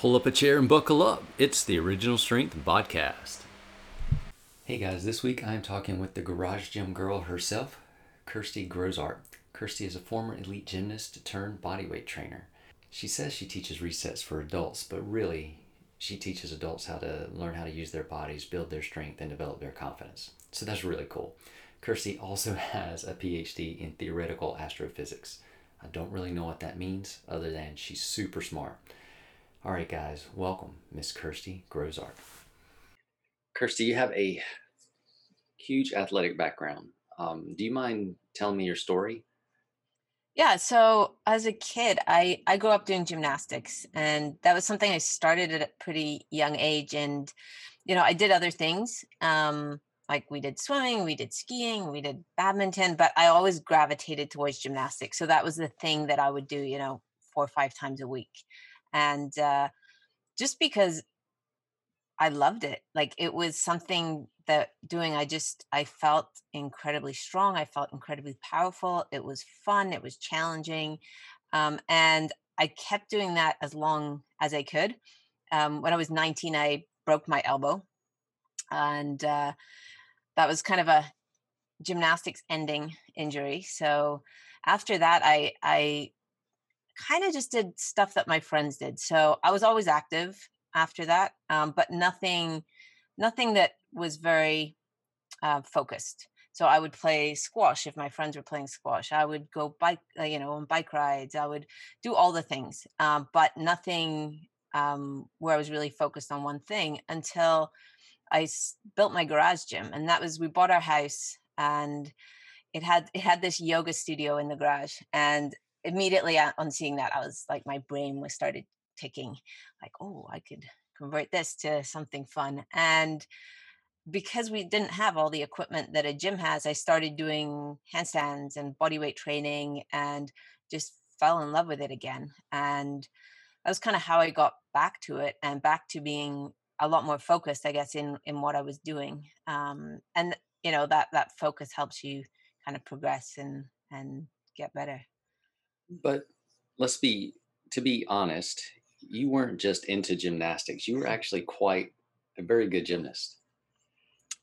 Pull up a chair and buckle up. It's the Original Strength Podcast. Hey guys, this week I'm talking with the garage gym girl herself, Kirsty Grosart. Kirsty is a former elite gymnast turned bodyweight trainer. She says she teaches resets for adults, but really, she teaches adults how to learn how to use their bodies, build their strength, and develop their confidence. So that's really cool. Kirsty also has a PhD in theoretical astrophysics. I don't really know what that means, other than she's super smart. All right, guys, welcome, Miss Kirsty Grosart. Kirsty, you have a huge athletic background. Um, do you mind telling me your story? Yeah, so as a kid, I I grew up doing gymnastics, and that was something I started at a pretty young age. And you know, I did other things, um, like we did swimming, we did skiing, we did badminton, but I always gravitated towards gymnastics. So that was the thing that I would do, you know, four or five times a week and uh, just because I loved it, like it was something that doing. I just I felt incredibly strong. I felt incredibly powerful. It was fun. It was challenging, um, and I kept doing that as long as I could. Um, when I was 19, I broke my elbow, and uh, that was kind of a gymnastics ending injury. So after that, I I kind of just did stuff that my friends did. So I was always active after that, um, but nothing, nothing that was very uh, focused. So I would play squash if my friends were playing squash. I would go bike, uh, you know, on bike rides. I would do all the things, um, but nothing um, where I was really focused on one thing until I s- built my garage gym, and that was we bought our house and it had it had this yoga studio in the garage and immediately on seeing that, I was like, my brain was started ticking, like, oh, I could convert this to something fun. And because we didn't have all the equipment that a gym has, I started doing handstands and bodyweight training and just fell in love with it again. And that was kind of how I got back to it and back to being a lot more focused, I guess, in in what I was doing. Um, and you know that that focus helps you kind of progress and and get better. But let's be to be honest, you weren't just into gymnastics. You were actually quite a very good gymnast.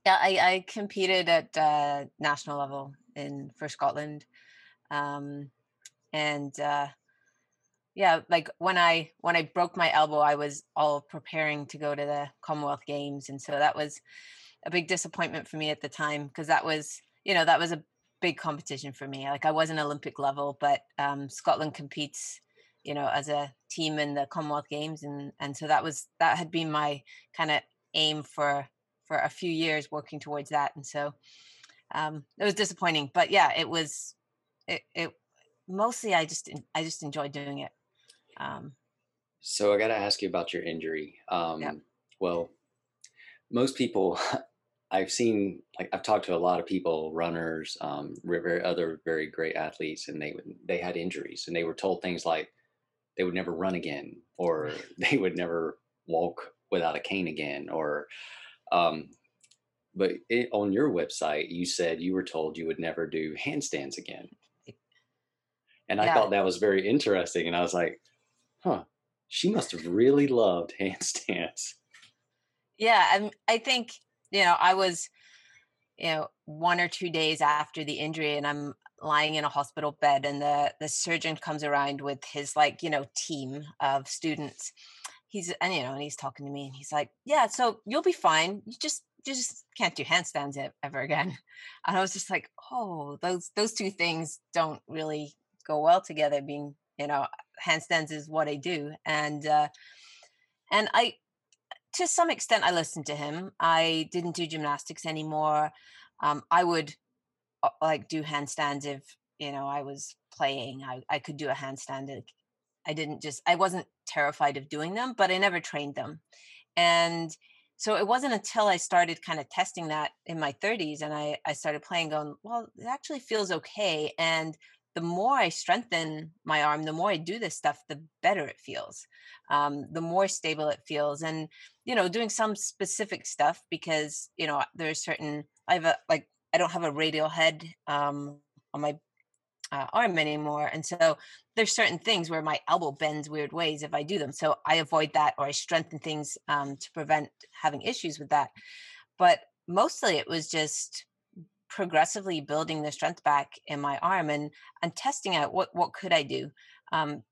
Yeah, I, I competed at uh, national level in for Scotland, um, and uh, yeah, like when I when I broke my elbow, I was all preparing to go to the Commonwealth Games, and so that was a big disappointment for me at the time because that was you know that was a big competition for me. Like I wasn't Olympic level, but um, Scotland competes, you know, as a team in the Commonwealth Games, and and so that was that had been my kind of aim for for a few years working towards that, and so um, it was disappointing. But yeah, it was it, it mostly I just I just enjoyed doing it. Um, so I got to ask you about your injury. Um, yeah. Well, most people I've seen like I've talked to a lot of people, runners, um, very other very great athletes, and they would they had injuries, and they were told things like they would never run again, or they would never walk without a cane again, or um, but it, on your website you said you were told you would never do handstands again, and I yeah. thought that was very interesting, and I was like, huh, she must have really loved handstands. Yeah, I I think you know, I was, you know, one or two days after the injury and I'm lying in a hospital bed and the the surgeon comes around with his like, you know, team of students. He's and you know, and he's talking to me and he's like, "Yeah, so you'll be fine. You just you just can't do handstands ever again." And I was just like, "Oh, those those two things don't really go well together being, you know, handstands is what I do." And uh and I to some extent, I listened to him. I didn't do gymnastics anymore. Um, I would uh, like do handstands if you know I was playing. I I could do a handstand. I didn't just I wasn't terrified of doing them, but I never trained them. And so it wasn't until I started kind of testing that in my 30s and I, I started playing going, well, it actually feels okay. And the more I strengthen my arm, the more I do this stuff, the better it feels. Um, the more stable it feels. And, you know, doing some specific stuff because, you know, there's certain, I have a, like, I don't have a radial head um, on my uh, arm anymore. And so there's certain things where my elbow bends weird ways if I do them. So I avoid that or I strengthen things um, to prevent having issues with that. But mostly it was just progressively building the strength back in my arm and and testing out what what could I do um,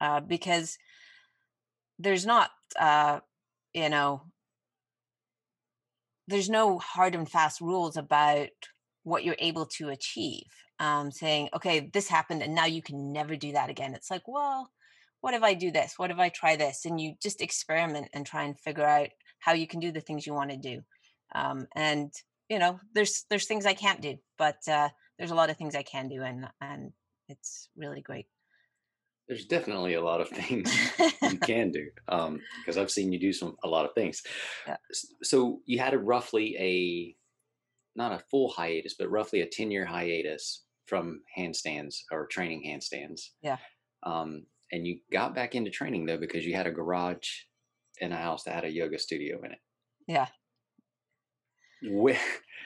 uh, because there's not uh, you know there's no hard and fast rules about what you're able to achieve um, saying okay this happened and now you can never do that again. It's like well what if i do this? What if i try this? And you just experiment and try and figure out how you can do the things you want to do. Um, and you know there's there's things i can't do but uh, there's a lot of things i can do and and it's really great there's definitely a lot of things you can do um because i've seen you do some a lot of things. Yeah. so you had a roughly a not a full hiatus but roughly a 10 year hiatus from handstands or training handstands. Yeah. Um and you got back into training though because you had a garage in a house that had a yoga studio in it. Yeah. When,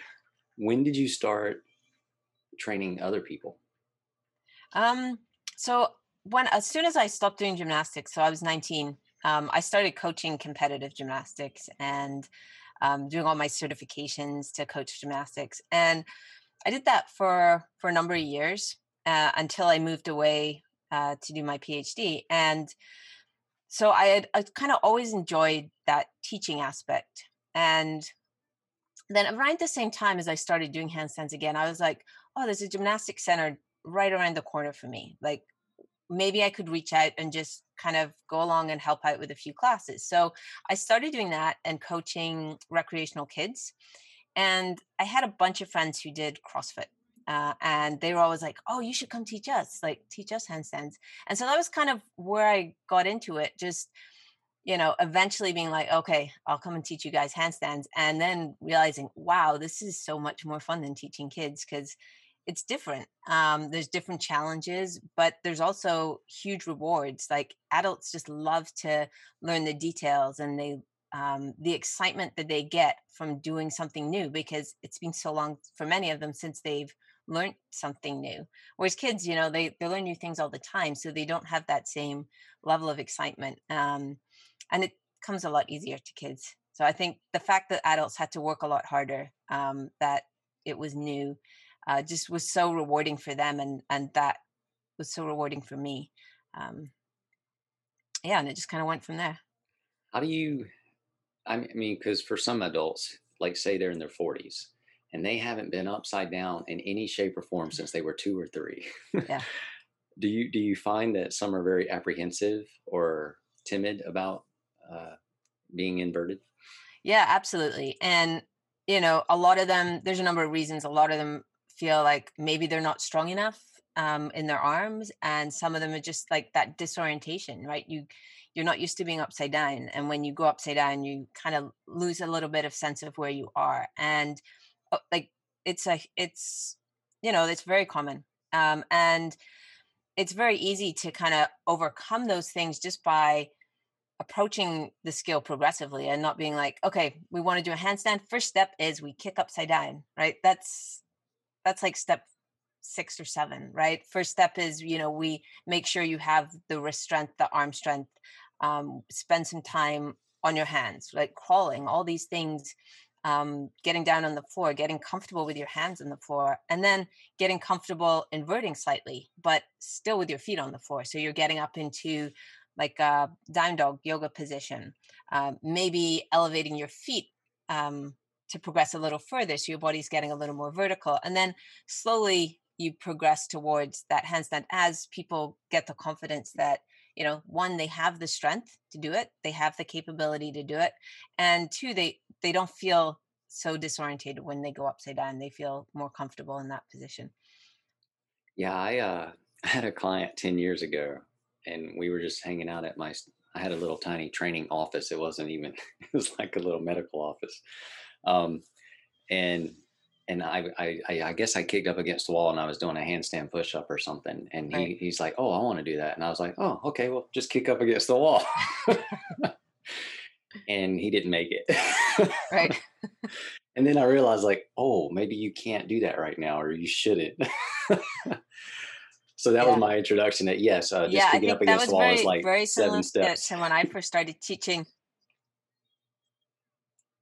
when did you start training other people? Um so when as soon as I stopped doing gymnastics, so I was 19, um, I started coaching competitive gymnastics and um, doing all my certifications to coach gymnastics. And I did that for for a number of years uh, until I moved away uh, to do my PhD. And so I had I kind of always enjoyed that teaching aspect. And then around the same time as I started doing handstands again, I was like, oh, there's a gymnastics center right around the corner for me. Like maybe I could reach out and just kind of go along and help out with a few classes. So I started doing that and coaching recreational kids. And I had a bunch of friends who did CrossFit. Uh, and they were always like, "Oh, you should come teach us, like teach us handstands." And so that was kind of where I got into it. Just you know, eventually being like, "Okay, I'll come and teach you guys handstands," and then realizing, "Wow, this is so much more fun than teaching kids." Because it's different. Um, there's different challenges, but there's also huge rewards. Like adults just love to learn the details and they um, the excitement that they get from doing something new because it's been so long for many of them since they've learned something new. Whereas kids, you know, they they learn new things all the time, so they don't have that same level of excitement, um, and it comes a lot easier to kids. So I think the fact that adults had to work a lot harder, um, that it was new, uh, just was so rewarding for them and and that was so rewarding for me um, yeah and it just kind of went from there. How do you i mean because for some adults like say they're in their 40s and they haven't been upside down in any shape or form since they were two or three. Yeah. Do you do you find that some are very apprehensive or timid about uh, being inverted? Yeah absolutely and you know a lot of them there's a number of reasons a lot of them feel like maybe they're not strong enough um, in their arms and some of them are just like that disorientation right? You you're not used to being upside down and when you go upside down you kind of lose a little bit of sense of where you are and uh, like it's a it's you know it's very common um, and it's very easy to kind of overcome those things just by approaching the skill progressively and not being like okay we want to do a handstand. First step is we kick upside down right? That's that's like step six or seven right? First step is you know we make sure you have the wrist strength the arm strength um, spend some time on your hands like crawling all these things um, getting down on the floor getting comfortable with your hands on the floor and then getting comfortable inverting slightly but still with your feet on the floor. So you're getting up into like a down dog yoga position uh, maybe elevating your feet um, to progress a little further. So your body's getting a little more vertical. And then slowly you progress towards that handstand as people get the confidence that, you know, one, they have the strength to do it, they have the capability to do it. And two, they they don't feel so disorientated when they go upside down. They feel more comfortable in that position. Yeah, I uh had a client 10 years ago and we were just hanging out at my I had a little tiny training office. It wasn't even it was like a little medical office. Um, and and I, I I guess I kicked up against the wall and I was doing a handstand push up or something. And he, he's like, Oh, I want to do that. And I was like, Oh, okay, well just kick up against the wall. and he didn't make it. right. and then I realized like, oh, maybe you can't do that right now or you shouldn't. so that yeah. was my introduction. That yes, uh, just yeah, picking up against the wall very, is like very seven steps. To when I first started teaching.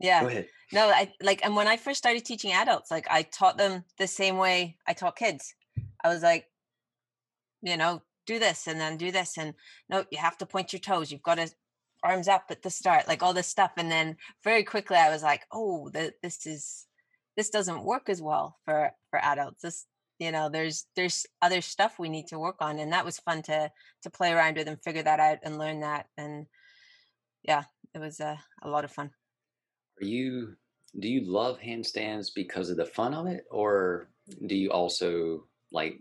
Yeah. No, I like, and when I first started teaching adults, like I taught them the same way I taught kids. I was like, you know, do this and then do this, and no, you have to point your toes. You've got to arms up at the start, like all this stuff, and then very quickly I was like, oh, the, this is this doesn't work as well for for adults. This you know there's there's other stuff we need to work on and that was fun to to play around with and figure that out and learn that and yeah it was a, a lot of fun are you do you love handstands because of the fun of it? Or do you also like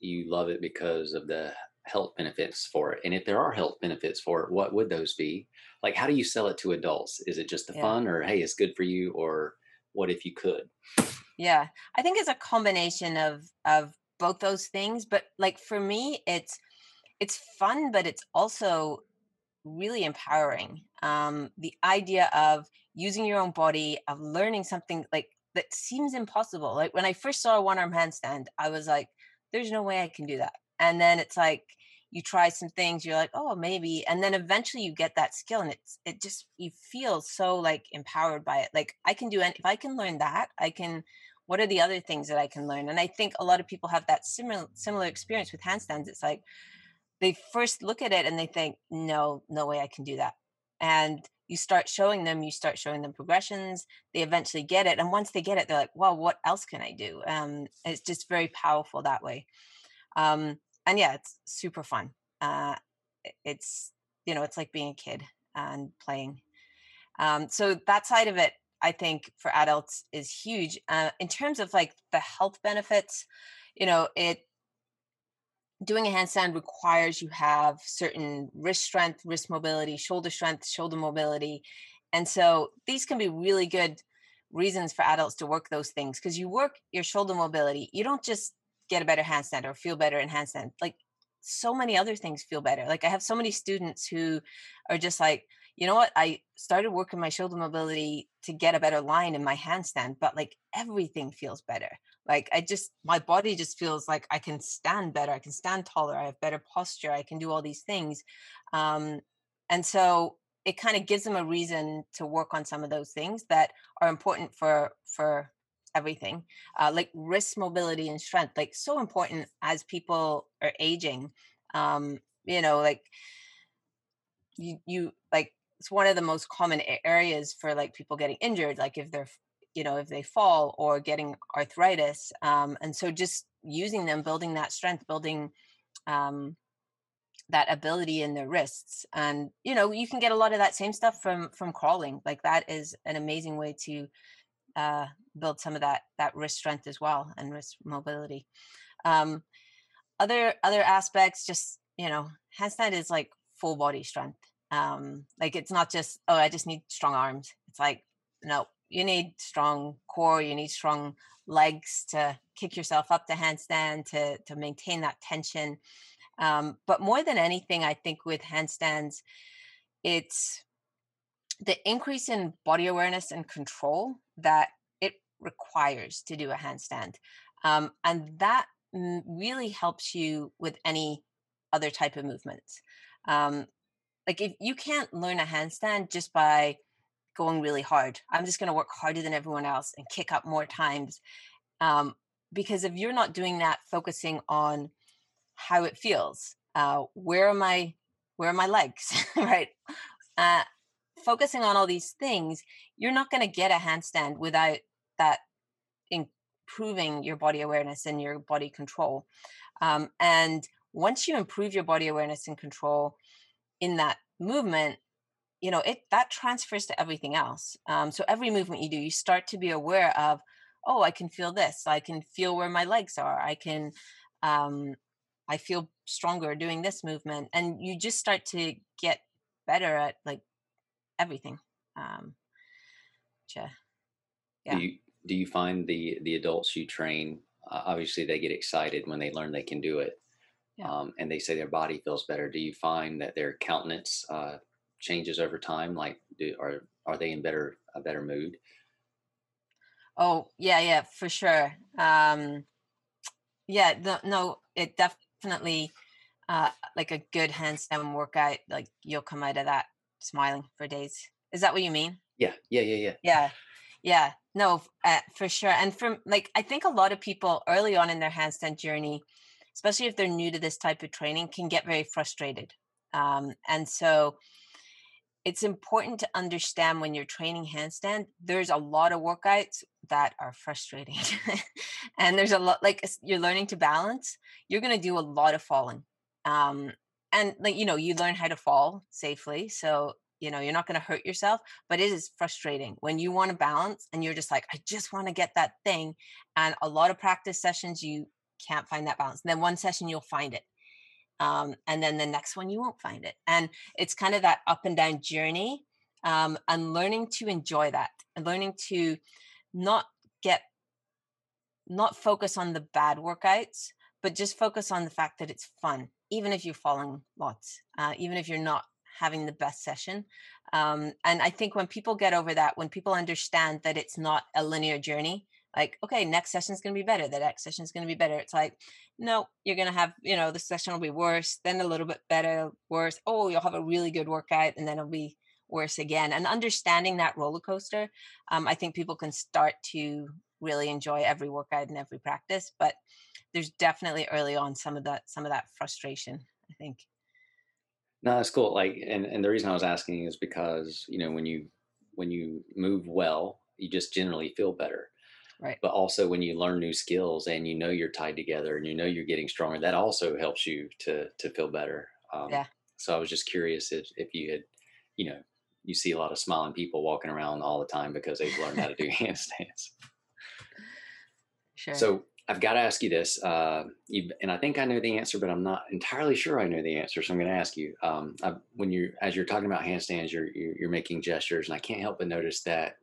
you love it because of the health benefits for it? And if there are health benefits for it what would those be? Like how do you sell it to adults? Is it just the yeah. fun or hey it's good for you? Or what if you could? Yeah i think it's a combination of of both those things but like for me it's it's fun but it's also really empowering. Um the idea of using your own body of learning something like that seems impossible like when i first saw a one arm handstand i was like there's no way i can do that. And then it's like you try some things you're like oh maybe and then eventually you get that skill and it's it just you feel so like empowered by it like i can do it if i can learn that i can what are the other things that i can learn? And i think a lot of people have that similar similar experience with handstands it's like they first look at it and they think no no way i can do that and you start showing them you start showing them progressions they eventually get it and once they get it they're like well what else can i do um, it's just very powerful that way um, and yeah, it's super fun. Uh, it's you know, it's like being a kid and playing. Um, so that side of it, I think, for adults is huge. Uh, in terms of like the health benefits, you know, it doing a handstand requires you have certain wrist strength, wrist mobility, shoulder strength, shoulder mobility. And so these can be really good reasons for adults to work those things because you work your shoulder mobility. You don't just get a better handstand or feel better in handstand like so many other things feel better like i have so many students who are just like you know what? I started working my shoulder mobility to get a better line in my handstand but like everything feels better. Like i just my body just feels like i can stand better i can stand taller i have better posture i can do all these things um and so it kind of gives them a reason to work on some of those things that are important for for everything. Uh, like wrist mobility and strength like so important as people are aging. Um you know like you you like it's one of the most common areas for like people getting injured like if they're you know if they fall or getting arthritis um and so just using them building that strength building um that ability in their wrists and you know you can get a lot of that same stuff from from crawling like that is an amazing way to uh, build some of that that wrist strength as well and wrist mobility. Um, other other aspects, just you know, handstand is like full body strength. Um, like it's not just oh, I just need strong arms. It's like no, you need strong core. You need strong legs to kick yourself up the handstand to to maintain that tension. Um, but more than anything, I think with handstands, it's the increase in body awareness and control that it requires to do a handstand. Um, and that really helps you with any other type of movements. Um, like if you can't learn a handstand just by going really hard, I'm just going to work harder than everyone else and kick up more times. Um, because if you're not doing that, focusing on how it feels, uh, where are my where are my legs, right? Uh, focusing on all these things, you're not going to get a handstand without that improving your body awareness and your body control. Um, and once you improve your body awareness and control in that movement, you know it that transfers to everything else. Um, so every movement you do, you start to be aware of, oh, I can feel this. I can feel where my legs are. I can, um, I feel stronger doing this movement, and you just start to get better at like everything. Um, yeah. Do you do you find the the adults you train uh, obviously they get excited when they learn they can do it, yeah. um, and they say their body feels better. Do you find that their countenance uh, changes over time? Like, do, are are they in better a better mood? Oh yeah, yeah, for sure. Um, yeah, no, no, it definitely uh, like a good handstand workout. Like you'll come out of that smiling for days. Is that what you mean? Yeah, yeah, yeah, yeah. Yeah, yeah. No, uh, for sure. And from like, I think a lot of people early on in their handstand journey, especially if they're new to this type of training, can get very frustrated. Um, and so it's important to understand when you're training handstand, there's a lot of workouts that are frustrating. and there's a lot, like you're learning to balance, you're going to do a lot of falling. Um, and like, you know, you learn how to fall safely. So, you know, you're not going to hurt yourself, but it is frustrating when you want to balance and you're just like, I just want to get that thing. And a lot of practice sessions, you can't find that balance. And then one session, you'll find it um, and then the next one you won't find it and it's kind of that up and down journey um, and learning to enjoy that and learning to not get not focus on the bad workouts but just focus on the fact that it's fun even if you're falling lots uh, even if you're not having the best session um, and i think when people get over that when people understand that it's not a linear journey like okay next session is going to be better the next session is going to be better. It's like no you're going to have you know the session will be worse then a little bit better worse. Oh you'll have a really good workout and then it'll be worse again. And understanding that roller coaster um, i think people can start to really enjoy every workout and every practice but there's definitely early on some of that some of that frustration i think. No that's cool like and, and the reason i was asking is because you know when you when you move well you just generally feel better Right. But also when you learn new skills and you know you're tied together and you know you're getting stronger, that also helps you to to feel better. Um, yeah. So I was just curious if if you had, you know, you see a lot of smiling people walking around all the time because they've learned how to do handstands. Sure. So I've got to ask you this, uh, and I think I know the answer, but I'm not entirely sure I know the answer. So I'm going to ask you. Um, I, when you're as you're talking about handstands, you're, you're, you're making gestures, and I can't help but notice that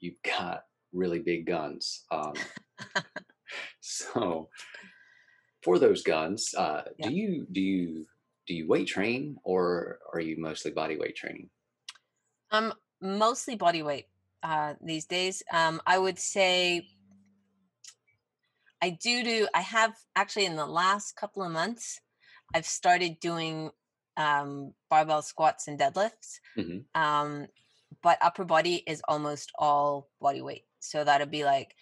you've got really big guns. Um, so for those guns, uh, yeah. do you do you do you weight train or are you mostly body weight training? Um, mostly body weight uh, these days. Um, I would say I do do. I have actually in the last couple of months, I've started doing um, barbell squats and deadlifts. Mm-hmm. Um, but upper body is almost all body weight. So that'd be like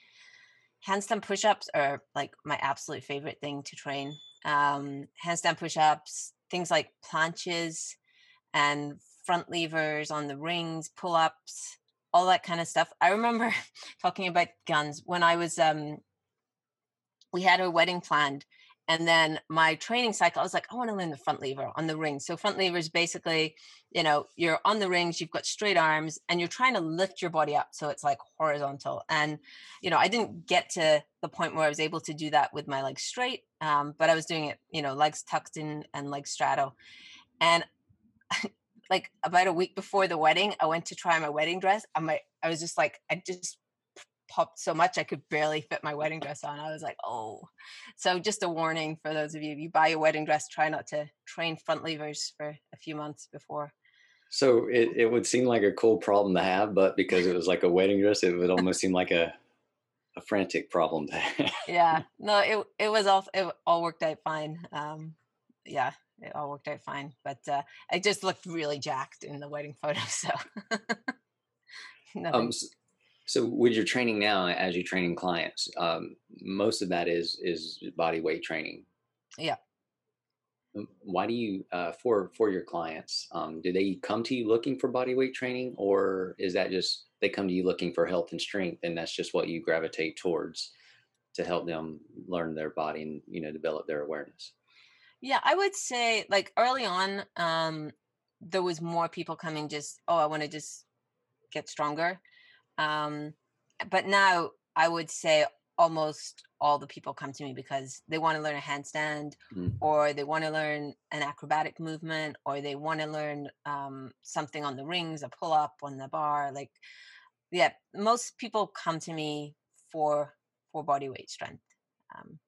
handstand push-ups are like my absolute favorite thing to train. Um, handstand push-ups, things like planches and front levers on the rings, pull-ups, all that kind of stuff. I remember talking about guns when I was um we had a wedding planned and then my training cycle, I was like, I want to learn the front lever on the ring. So front lever is basically, you know, you're on the rings, you've got straight arms, and you're trying to lift your body up so it's like horizontal. And you know, I didn't get to the point where I was able to do that with my legs straight, um, but I was doing it, you know, legs tucked in and legs straddle. And like about a week before the wedding, I went to try my wedding dress. I'm like, I was just like, I just popped so much I could barely fit my wedding dress on. I was like, oh. So just a warning for those of you, if you buy a wedding dress, try not to train front levers for a few months before. So it, it would seem like a cool problem to have, but because it was like a wedding dress, it would almost seem like a a frantic problem to have. yeah. No, it it was all it all worked out fine. Um yeah, it all worked out fine. But uh I just looked really jacked in the wedding photo. So um, so with your training now, as you're training clients, um, most of that is is body weight training. Yeah. Um, why do you uh, for for your clients? Um, do they come to you looking for body weight training, or is that just they come to you looking for health and strength, and that's just what you gravitate towards to help them learn their body and you know develop their awareness? Yeah, I would say like early on, um, there was more people coming just oh I want to just get stronger um, but now I would say almost all the people come to me because they want to learn a handstand mm. or they want to learn an acrobatic movement or they want to learn um, something on the rings, a pull up on the bar. Like, yeah, most people come to me for for body weight strength. Um,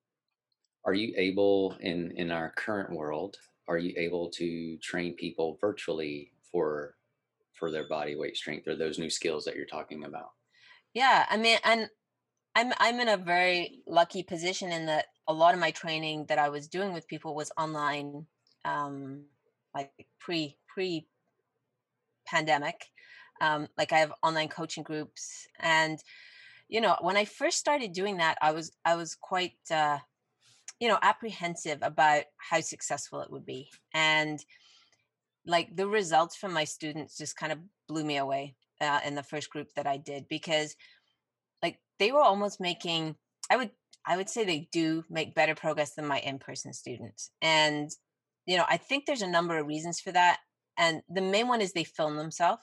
are you able in in our current world? Are you able to train people virtually for for their body weight strength or those new skills that you're talking about? Yeah, I mean, and I'm I'm in a very lucky position in that a lot of my training that I was doing with people was online, um, like pre pre pandemic. Um, like I have online coaching groups, and you know, when I first started doing that, I was I was quite uh, you know apprehensive about how successful it would be, and like the results from my students just kind of blew me away uh, in the first group that I did because like they were almost making I would I would say they do make better progress than my in-person students. And you know, I think there's a number of reasons for that. And the main one is they film themselves.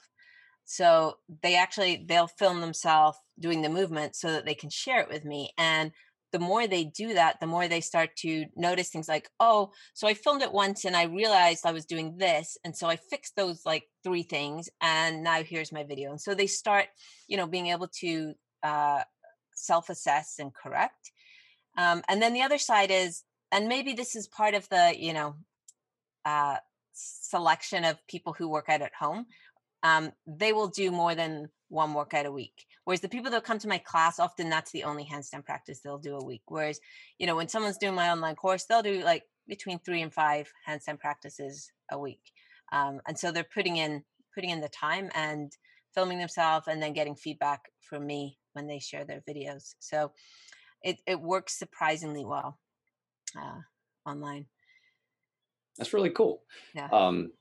So they actually they'll film themselves doing the movement so that they can share it with me. And the more they do that, the more they start to notice things like, oh, so I filmed it once and I realized I was doing this. And so I fixed those like three things. And now here's my video. And so they start, you know, being able to uh, self assess and correct. Um, and then the other side is, and maybe this is part of the, you know, uh, selection of people who work out at home. Um, they will do more than one workout a week. Whereas the people that come to my class, often that's the only handstand practice they'll do a week. Whereas, you know, when someone's doing my online course, they'll do like between three and five handstand practices a week. Um, and so they're putting in putting in the time and filming themselves and then getting feedback from me when they share their videos. So it, it works surprisingly well uh, online. That's really cool. Yeah. Um,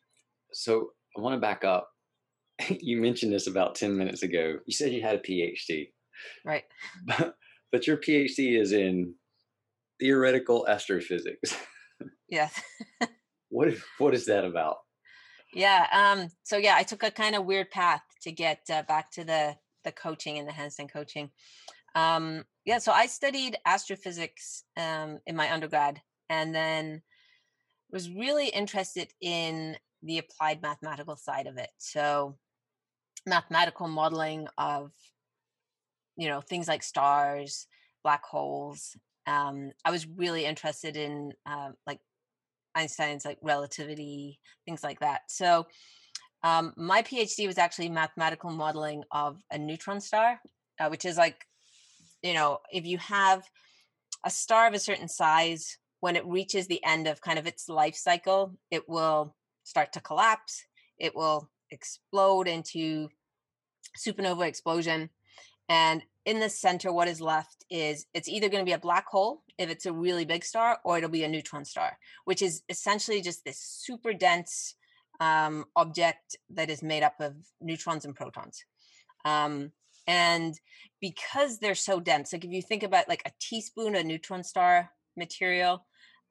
so I want to back up you mentioned this about 10 minutes ago. You said you had a PhD. Right. But, but your PhD is in theoretical astrophysics. Yes. what what is that about? Yeah. Um, so yeah, I took a kind of weird path to get uh, back to the the coaching and the handstand coaching. Um, yeah, so I studied astrophysics um, in my undergrad, and then was really interested in the applied mathematical side of it. So mathematical modeling of you know things like stars black holes um, i was really interested in uh, like einstein's like relativity things like that. So um, my phd was actually mathematical modeling of a neutron star uh, which is like you know if you have a star of a certain size when it reaches the end of kind of its life cycle it will start to collapse it will explode into supernova explosion. And in the center, what is left is it's either going to be a black hole if it's a really big star, or it'll be a neutron star, which is essentially just this super dense um, object that is made up of neutrons and protons. Um, and because they're so dense, like if you think about like a teaspoon of neutron star material,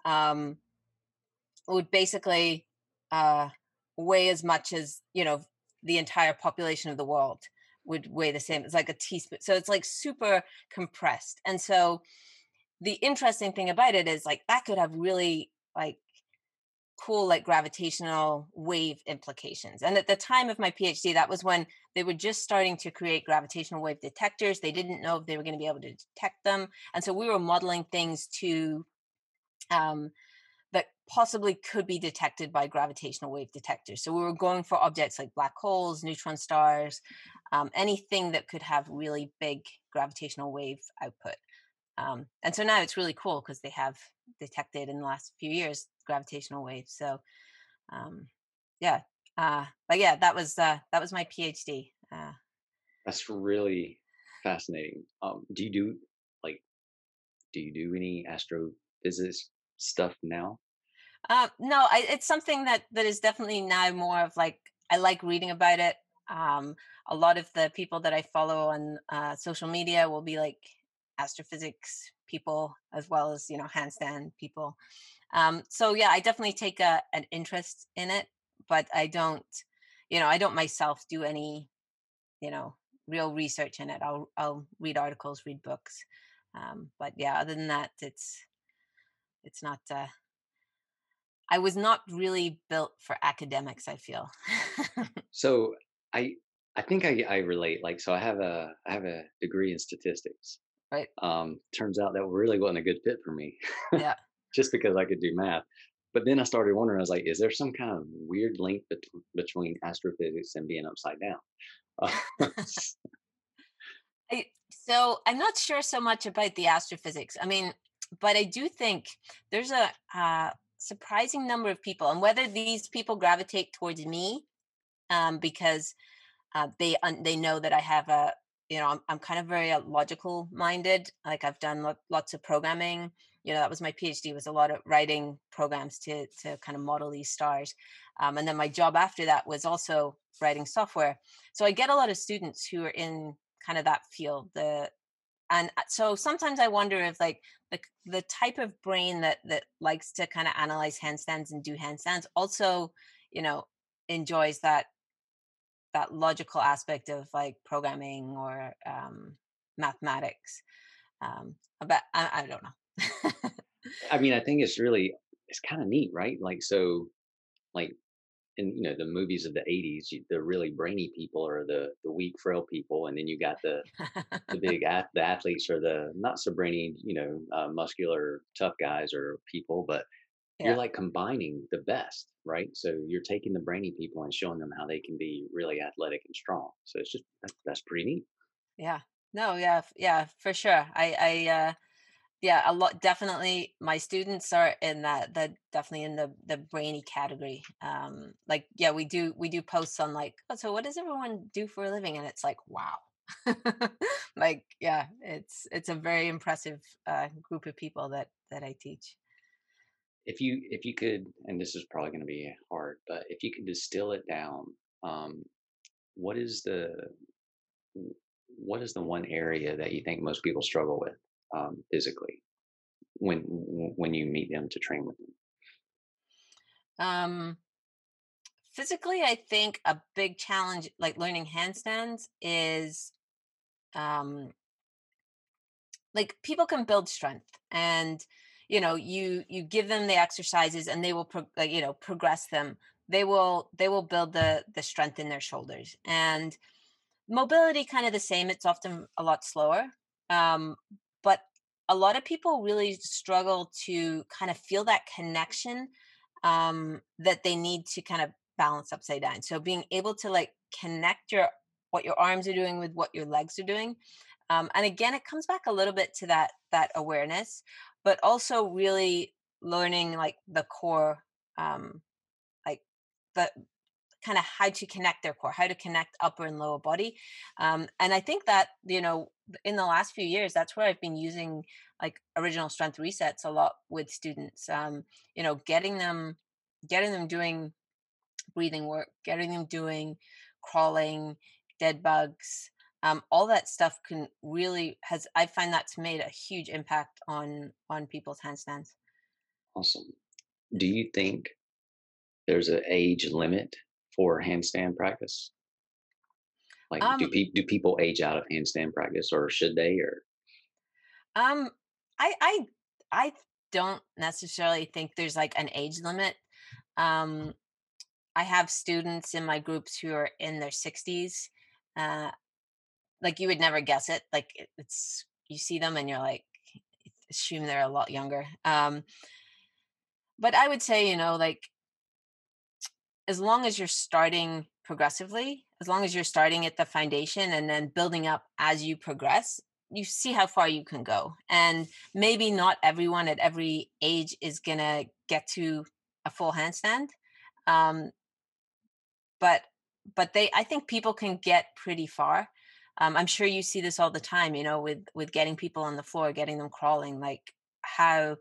um, would basically uh, weigh as much as you know the entire population of the world would weigh the same. It's like a teaspoon. So it's like super compressed. And so the interesting thing about it is like that could have really like cool like gravitational wave implications. And at the time of my PhD, that was when they were just starting to create gravitational wave detectors. They didn't know if they were going to be able to detect them. And so we were modeling things to um, possibly could be detected by gravitational wave detectors. So we were going for objects like black holes, neutron stars, um, anything that could have really big gravitational wave output. Um, and so now it's really cool because they have detected in the last few years gravitational waves. So um, yeah, uh, but yeah, that was uh, that was my PhD. Uh, That's really fascinating. Um, do you do like do you do any astrophysics stuff now? Uh, no, I, it's something that that is definitely now more of like I like reading about it. Um, a lot of the people that I follow on uh, social media will be like astrophysics people as well as you know handstand people. Um, so yeah, I definitely take a, an interest in it, but I don't, you know, I don't myself do any, you know, real research in it. I'll I'll read articles, read books, um, but yeah, other than that, it's it's not. Uh, I was not really built for academics. I feel. so I I think I I relate. Like, so I have a I have a degree in statistics. Right. Um, turns out that really wasn't a good fit for me. Yeah. Just because I could do math. But then I started wondering. I was like, is there some kind of weird link bet- between astrophysics and being upside down? Uh, I, so I'm not sure so much about the astrophysics. I mean, but I do think there's a uh, surprising number of people, and whether these people gravitate towards me um, because uh, they un- they know that I have a you know I'm, I'm kind of very uh, logical minded. Like I've done lo- lots of programming. You know that was my PhD was a lot of writing programs to to kind of model these stars, um, and then my job after that was also writing software. So I get a lot of students who are in kind of that field, the and uh, so sometimes i wonder if like the the type of brain that that likes to kind of analyze handstands and do handstands also you know enjoys that that logical aspect of like programming or um mathematics um but i, I don't know. I mean i think it's really it's kind of neat right? Like so like in you know the movies of the 80s the really brainy people are the the weak frail people and then you got the the big the athletes are the not so brainy you know uh, muscular tough guys or people but yeah. you're like combining the best right? So you're taking the brainy people and showing them how they can be really athletic and strong. So it's just that's, that's pretty neat. Yeah. No yeah yeah for sure. I i uh yeah a lot definitely my students are in that that definitely in the the brainy category um like yeah we do we do posts on like oh, so what does everyone do for a living? And it's like wow. Like yeah it's it's a very impressive uh group of people that that i teach. If you if you could and this is probably going to be hard but if you could distill it down um what is the what is the one area that you think most people struggle with um, physically when when you meet them to train with them? Um, physically, I think a big challenge, like learning handstands, is um, like people can build strength and you know you you give them the exercises and they will pro- like, you know progress them they will they will build the the strength in their shoulders and mobility kind of the same it's often a lot slower um, a lot of people really struggle to kind of feel that connection um, that they need to kind of balance upside down. So being able to like connect your what your arms are doing with what your legs are doing. Um, and again, it comes back a little bit to that that awareness, but also really learning like the core, um, like the kind of how to connect their core, how to connect upper and lower body. Um, and I think that, you know, in the last few years, that's where I've been using like original strength resets a lot with students. Um, you know, getting them, getting them doing breathing work, getting them doing crawling, dead bugs, um, all that stuff can really has I find that's made a huge impact on on people's handstands. Awesome. Do you think there's an age limit for handstand practice? Like, um, do, pe- do people age out of handstand practice, or should they? Or um, I I I don't necessarily think there's like an age limit. Um, I have students in my groups who are in their 60s. Uh, like you would never guess it. Like it's you see them and you're like assume they're a lot younger. Um, but I would say you know like as long as you're starting progressively, as long as you're starting at the foundation and then building up as you progress, you see how far you can go. And maybe not everyone at every age is going to get to a full handstand. Um, but but they I think people can get pretty far. Um, I'm sure you see this all the time, you know, with with getting people on the floor, getting them crawling, like how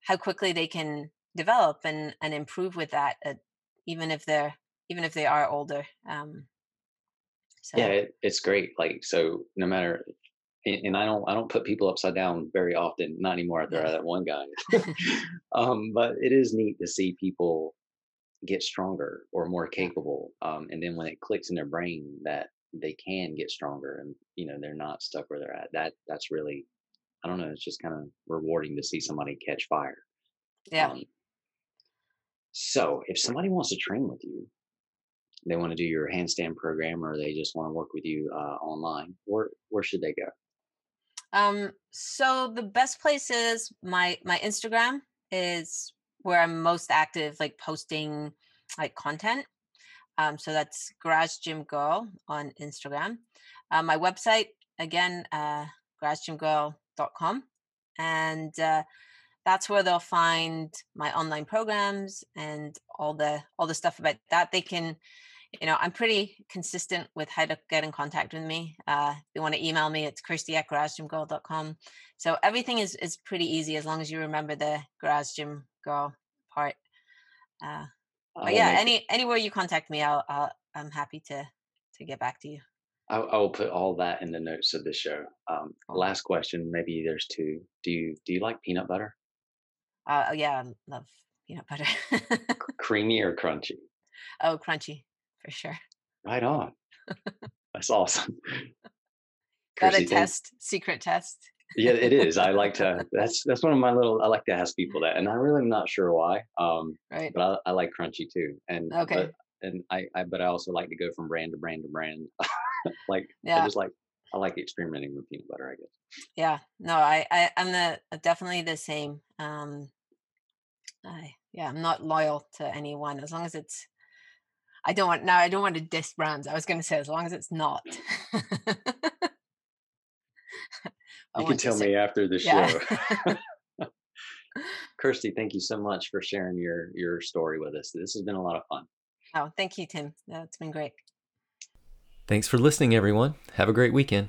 how quickly they can develop and and improve with that at even if they're even if they are older. Um, so. Yeah, it, it's great. Like so, no matter, and, and, I don't I don't put people upside down very often. Not anymore. There yeah. that one guy. um, but it is neat to see people get stronger or more capable. Um, and then when it clicks in their brain that they can get stronger and you know they're not stuck where they're at. That that's really I don't know. It's just kind of rewarding to see somebody catch fire. Yeah. Um, so if somebody wants to train with you, they want to do your handstand program or they just want to work with you uh, online, where where should they go? Um, so the best place is my my Instagram is where I'm most active, like posting like content. Um, so that's Garage Gym Girl on Instagram. Uh, my website again, uh, garagegymgirl.com. and uh, that's where they'll find my online programs and all the all the stuff about that. They can, you know, I'm pretty consistent with how to get in contact with me. Uh, if you want to email me, it's Kirsty at garagegymgirl.com. So everything is is pretty easy as long as you remember the garage gym girl part. Uh, but yeah, any anywhere you contact me, I'll, I'll I'm happy to to get back to you. I, I will put all that in the notes of the show. Um, last question, maybe there's two. Do you do you like peanut butter? Uh, oh, yeah, I love peanut butter. Creamy or crunchy? Oh, crunchy for sure. Right on. That's awesome. Got a test, secret test. yeah, it is. I like to. That's that's one of my little. I like to ask people that, and I really am not sure why. Um, right. But I, I like crunchy too, and okay. But, and I, I, but I also like to go from brand to brand to brand. like, yeah. I just like I like experimenting with peanut butter. I guess. Yeah. No, I, I I'm the definitely the same. Um, I yeah, I'm not loyal to anyone as long as it's. I don't want now. I don't want to diss brands. I was going to say as long as it's not. you can tell me after the show. Yeah. Kirsty, thank you so much for sharing your your story with us. This has been a lot of fun. Oh, thank you, Tim. That's been great. Thanks for listening, everyone. Have a great weekend.